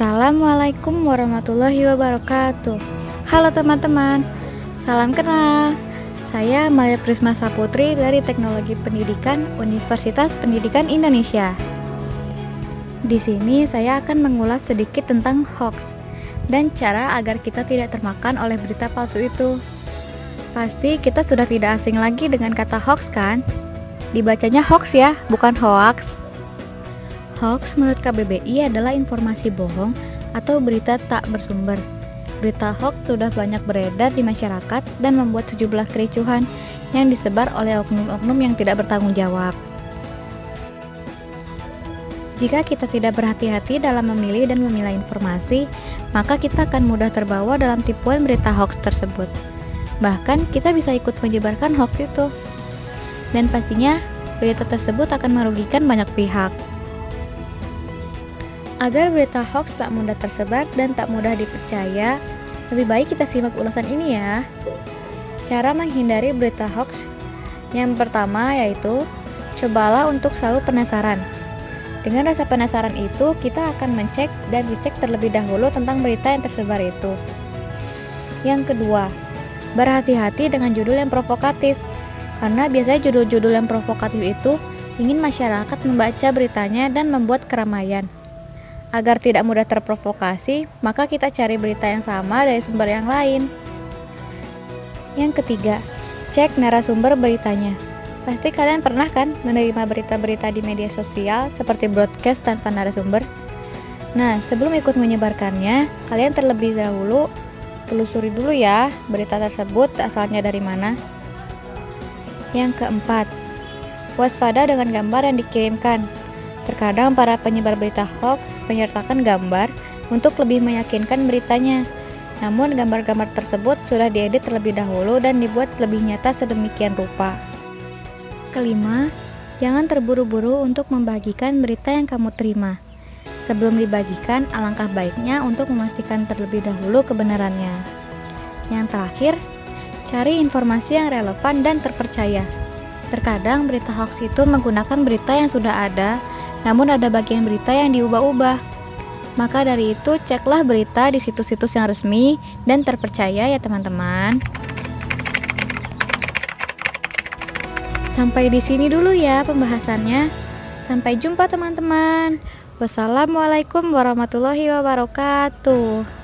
Assalamualaikum warahmatullahi wabarakatuh. Halo teman-teman, salam kenal. Saya Maya Prisma Saputri dari Teknologi Pendidikan Universitas Pendidikan Indonesia. Di sini saya akan mengulas sedikit tentang hoax dan cara agar kita tidak termakan oleh berita palsu itu. Pasti kita sudah tidak asing lagi dengan kata hoax kan? Dibacanya hoax ya, bukan hoax. Hoax menurut KBBI adalah informasi bohong atau berita tak bersumber. Berita hoax sudah banyak beredar di masyarakat dan membuat sejumlah kericuhan yang disebar oleh oknum-oknum yang tidak bertanggung jawab. Jika kita tidak berhati-hati dalam memilih dan memilah informasi, maka kita akan mudah terbawa dalam tipuan berita hoax tersebut. Bahkan kita bisa ikut menyebarkan hoax itu. Dan pastinya berita tersebut akan merugikan banyak pihak. Agar berita hoax tak mudah tersebar dan tak mudah dipercaya, lebih baik kita simak ulasan ini ya. Cara menghindari berita hoax yang pertama yaitu cobalah untuk selalu penasaran. Dengan rasa penasaran itu, kita akan mencek dan dicek terlebih dahulu tentang berita yang tersebar itu. Yang kedua, berhati-hati dengan judul yang provokatif. Karena biasanya judul-judul yang provokatif itu ingin masyarakat membaca beritanya dan membuat keramaian. Agar tidak mudah terprovokasi, maka kita cari berita yang sama dari sumber yang lain. Yang ketiga, cek narasumber beritanya. Pasti kalian pernah kan menerima berita-berita di media sosial seperti broadcast tanpa narasumber? Nah, sebelum ikut menyebarkannya, kalian terlebih dahulu telusuri dulu ya berita tersebut asalnya dari mana. Yang keempat, waspada dengan gambar yang dikirimkan. Terkadang para penyebar berita hoax menyertakan gambar untuk lebih meyakinkan beritanya. Namun gambar-gambar tersebut sudah diedit terlebih dahulu dan dibuat lebih nyata sedemikian rupa. Kelima, jangan terburu-buru untuk membagikan berita yang kamu terima. Sebelum dibagikan, alangkah baiknya untuk memastikan terlebih dahulu kebenarannya. Yang terakhir, cari informasi yang relevan dan terpercaya. Terkadang berita hoax itu menggunakan berita yang sudah ada namun ada bagian berita yang diubah-ubah. Maka dari itu, ceklah berita di situs-situs yang resmi dan terpercaya ya teman-teman. Sampai di sini dulu ya pembahasannya. Sampai jumpa teman-teman. Wassalamualaikum warahmatullahi wabarakatuh.